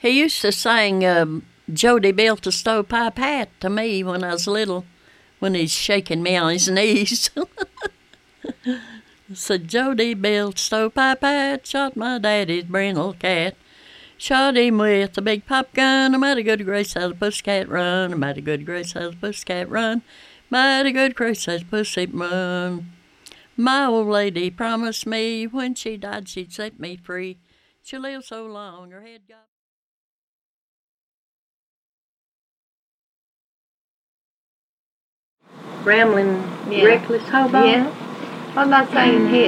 He used to sing um, Jodie built a stovepipe hat to me when I was little, when he's shaking me on his knees. Said Jodie built stovepipe hat, shot my daddy's brindle cat. Shot him with a big pop gun. A mighty good grace how the pussycat run. A mighty good grace how the pussycat run. Mighty good grace how the pussy run. My old lady promised me when she died she'd set me free. She lived so long, her head got. Rambling, Yeah. reckless hobo. Yeah. What am I saying mm. here?